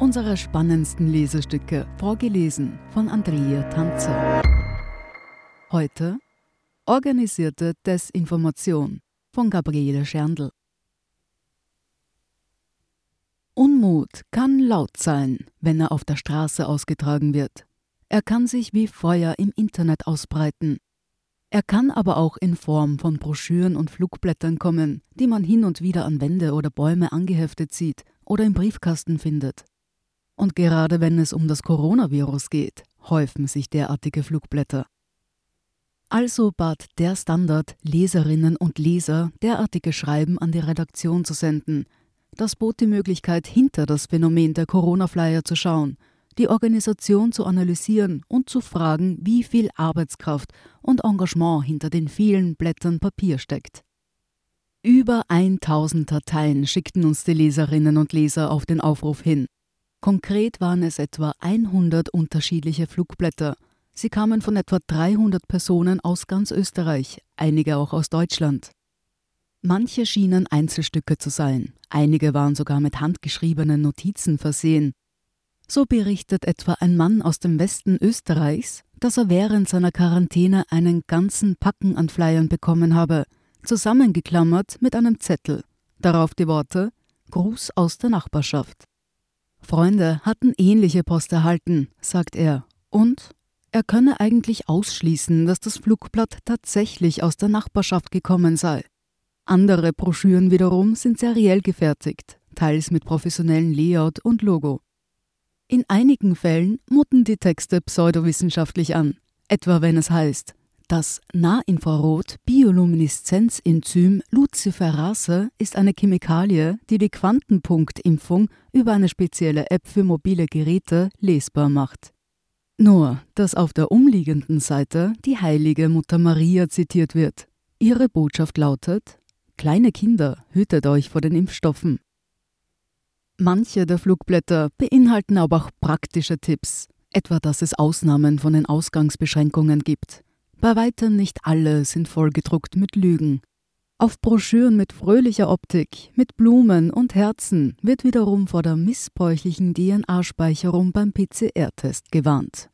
hören unsere spannendsten Lesestücke, vorgelesen von Andrea Tanzer. Heute Organisierte Desinformation von Gabriele Scherndl. Unmut kann laut sein, wenn er auf der Straße ausgetragen wird. Er kann sich wie Feuer im Internet ausbreiten. Er kann aber auch in Form von Broschüren und Flugblättern kommen, die man hin und wieder an Wände oder Bäume angeheftet sieht oder im Briefkasten findet. Und gerade wenn es um das Coronavirus geht, häufen sich derartige Flugblätter. Also bat der Standard Leserinnen und Leser, derartige Schreiben an die Redaktion zu senden. Das bot die Möglichkeit, hinter das Phänomen der Corona-Flyer zu schauen, die Organisation zu analysieren und zu fragen, wie viel Arbeitskraft und Engagement hinter den vielen Blättern Papier steckt. Über 1000 Dateien schickten uns die Leserinnen und Leser auf den Aufruf hin. Konkret waren es etwa 100 unterschiedliche Flugblätter. Sie kamen von etwa 300 Personen aus ganz Österreich, einige auch aus Deutschland. Manche schienen Einzelstücke zu sein, einige waren sogar mit handgeschriebenen Notizen versehen. So berichtet etwa ein Mann aus dem Westen Österreichs, dass er während seiner Quarantäne einen ganzen Packen an Flyern bekommen habe – zusammengeklammert mit einem Zettel, darauf die Worte Gruß aus der Nachbarschaft. Freunde hatten ähnliche Post erhalten, sagt er, und er könne eigentlich ausschließen, dass das Flugblatt tatsächlich aus der Nachbarschaft gekommen sei. Andere Broschüren wiederum sind seriell gefertigt, teils mit professionellem Layout und Logo. In einigen Fällen mutten die Texte pseudowissenschaftlich an, etwa wenn es heißt das Nahinfrarot-Biolumineszenzenzym Luciferase ist eine Chemikalie, die die Quantenpunktimpfung über eine spezielle App für mobile Geräte lesbar macht. Nur, dass auf der umliegenden Seite die heilige Mutter Maria zitiert wird. Ihre Botschaft lautet: Kleine Kinder, hütet euch vor den Impfstoffen. Manche der Flugblätter beinhalten aber auch praktische Tipps, etwa dass es Ausnahmen von den Ausgangsbeschränkungen gibt. Bei weitem nicht alle sind vollgedruckt mit Lügen. Auf Broschüren mit fröhlicher Optik, mit Blumen und Herzen wird wiederum vor der missbräuchlichen DNA-Speicherung beim PCR-Test gewarnt.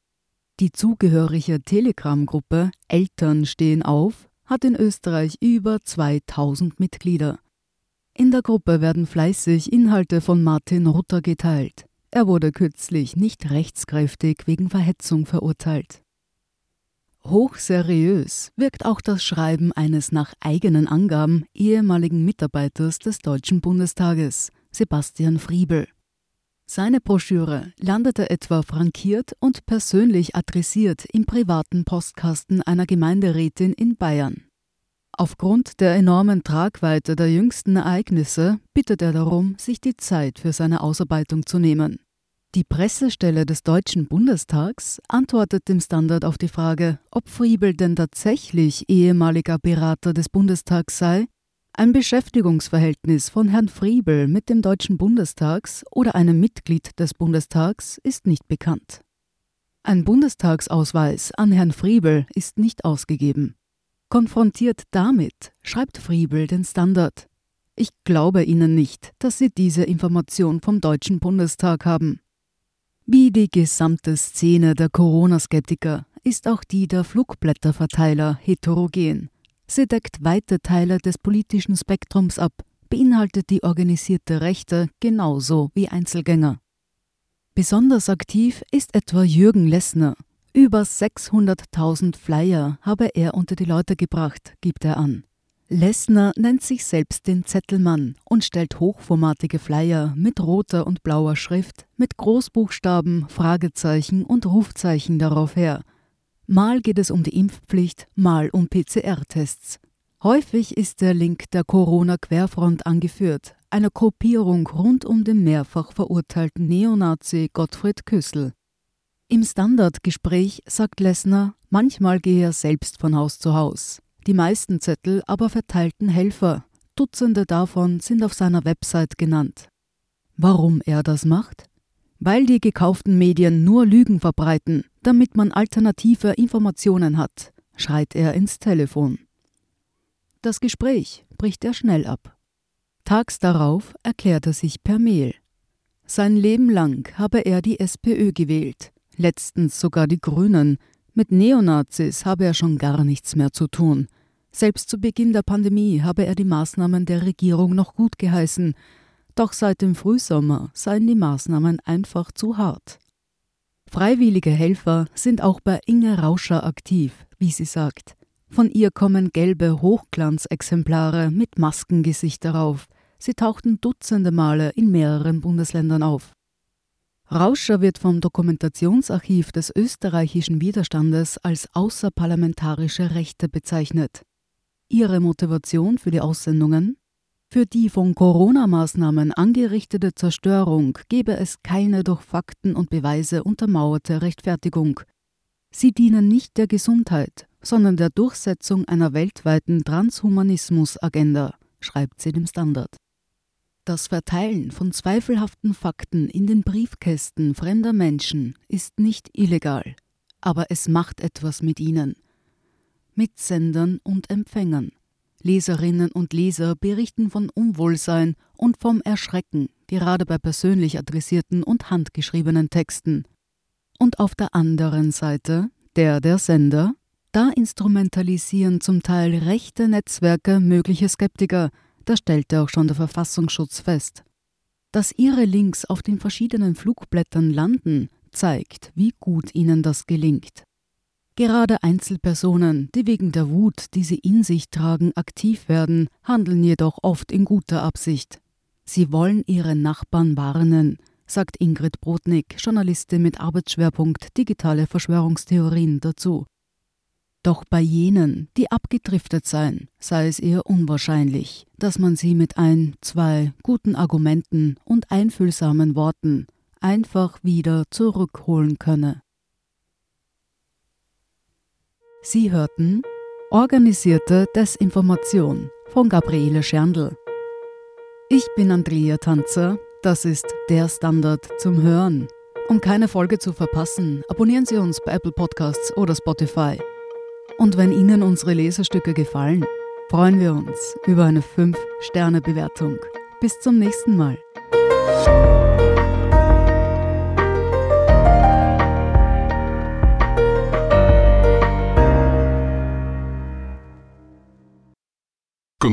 Die zugehörige Telegram-Gruppe Eltern stehen auf hat in Österreich über 2000 Mitglieder. In der Gruppe werden fleißig Inhalte von Martin Rutter geteilt. Er wurde kürzlich nicht rechtskräftig wegen Verhetzung verurteilt. Hochseriös wirkt auch das Schreiben eines nach eigenen Angaben ehemaligen Mitarbeiters des Deutschen Bundestages, Sebastian Friebel. Seine Broschüre landete etwa frankiert und persönlich adressiert im privaten Postkasten einer Gemeinderätin in Bayern. Aufgrund der enormen Tragweite der jüngsten Ereignisse bittet er darum, sich die Zeit für seine Ausarbeitung zu nehmen. Die Pressestelle des Deutschen Bundestags antwortet dem Standard auf die Frage, ob Friebel denn tatsächlich ehemaliger Berater des Bundestags sei. Ein Beschäftigungsverhältnis von Herrn Friebel mit dem Deutschen Bundestags oder einem Mitglied des Bundestags ist nicht bekannt. Ein Bundestagsausweis an Herrn Friebel ist nicht ausgegeben. Konfrontiert damit schreibt Friebel den Standard. Ich glaube Ihnen nicht, dass Sie diese Information vom Deutschen Bundestag haben. Wie die gesamte Szene der Corona-Skeptiker ist auch die der Flugblätterverteiler heterogen. Sie deckt weite Teile des politischen Spektrums ab, beinhaltet die organisierte Rechte genauso wie Einzelgänger. Besonders aktiv ist etwa Jürgen Lessner. Über 600.000 Flyer habe er unter die Leute gebracht, gibt er an. Lessner nennt sich selbst den Zettelmann und stellt hochformatige Flyer mit roter und blauer Schrift, mit Großbuchstaben, Fragezeichen und Rufzeichen darauf her. Mal geht es um die Impfpflicht, mal um PCR-Tests. Häufig ist der Link der Corona-Querfront angeführt, eine Gruppierung rund um den mehrfach verurteilten Neonazi Gottfried Küssel. Im Standardgespräch sagt Lessner, manchmal gehe er selbst von Haus zu Haus. Die meisten Zettel aber verteilten Helfer. Dutzende davon sind auf seiner Website genannt. Warum er das macht? Weil die gekauften Medien nur Lügen verbreiten, damit man alternative Informationen hat, schreit er ins Telefon. Das Gespräch bricht er schnell ab. Tags darauf erklärt er sich per Mail. Sein Leben lang habe er die SPÖ gewählt, letztens sogar die Grünen. Mit Neonazis habe er schon gar nichts mehr zu tun. Selbst zu Beginn der Pandemie habe er die Maßnahmen der Regierung noch gut geheißen, doch seit dem Frühsommer seien die Maßnahmen einfach zu hart. Freiwillige Helfer sind auch bei Inge Rauscher aktiv, wie sie sagt. Von ihr kommen gelbe Hochglanzexemplare mit Maskengesicht darauf. Sie tauchten dutzende Male in mehreren Bundesländern auf. Rauscher wird vom Dokumentationsarchiv des österreichischen Widerstandes als außerparlamentarische Rechte bezeichnet. Ihre Motivation für die Aussendungen? Für die von Corona-Maßnahmen angerichtete Zerstörung gebe es keine durch Fakten und Beweise untermauerte Rechtfertigung. Sie dienen nicht der Gesundheit, sondern der Durchsetzung einer weltweiten Transhumanismus-Agenda, schreibt sie dem Standard. Das Verteilen von zweifelhaften Fakten in den Briefkästen fremder Menschen ist nicht illegal, aber es macht etwas mit ihnen. Mit Sendern und Empfängern. Leserinnen und Leser berichten von Unwohlsein und vom Erschrecken, gerade bei persönlich adressierten und handgeschriebenen Texten. Und auf der anderen Seite der der Sender, da instrumentalisieren zum Teil rechte Netzwerke mögliche Skeptiker, das stellte auch schon der Verfassungsschutz fest. Dass ihre Links auf den verschiedenen Flugblättern landen, zeigt, wie gut ihnen das gelingt. Gerade Einzelpersonen, die wegen der Wut, die sie in sich tragen, aktiv werden, handeln jedoch oft in guter Absicht. Sie wollen ihre Nachbarn warnen, sagt Ingrid Brodnik, Journalistin mit Arbeitsschwerpunkt Digitale Verschwörungstheorien dazu. Doch bei jenen, die abgedriftet seien, sei es eher unwahrscheinlich, dass man sie mit ein, zwei guten Argumenten und einfühlsamen Worten einfach wieder zurückholen könne. Sie hörten Organisierte Desinformation von Gabriele Scherndl. Ich bin Andrea Tanzer, das ist der Standard zum Hören. Um keine Folge zu verpassen, abonnieren Sie uns bei Apple Podcasts oder Spotify. Und wenn Ihnen unsere Leserstücke gefallen, freuen wir uns über eine 5-Sterne-Bewertung. Bis zum nächsten Mal.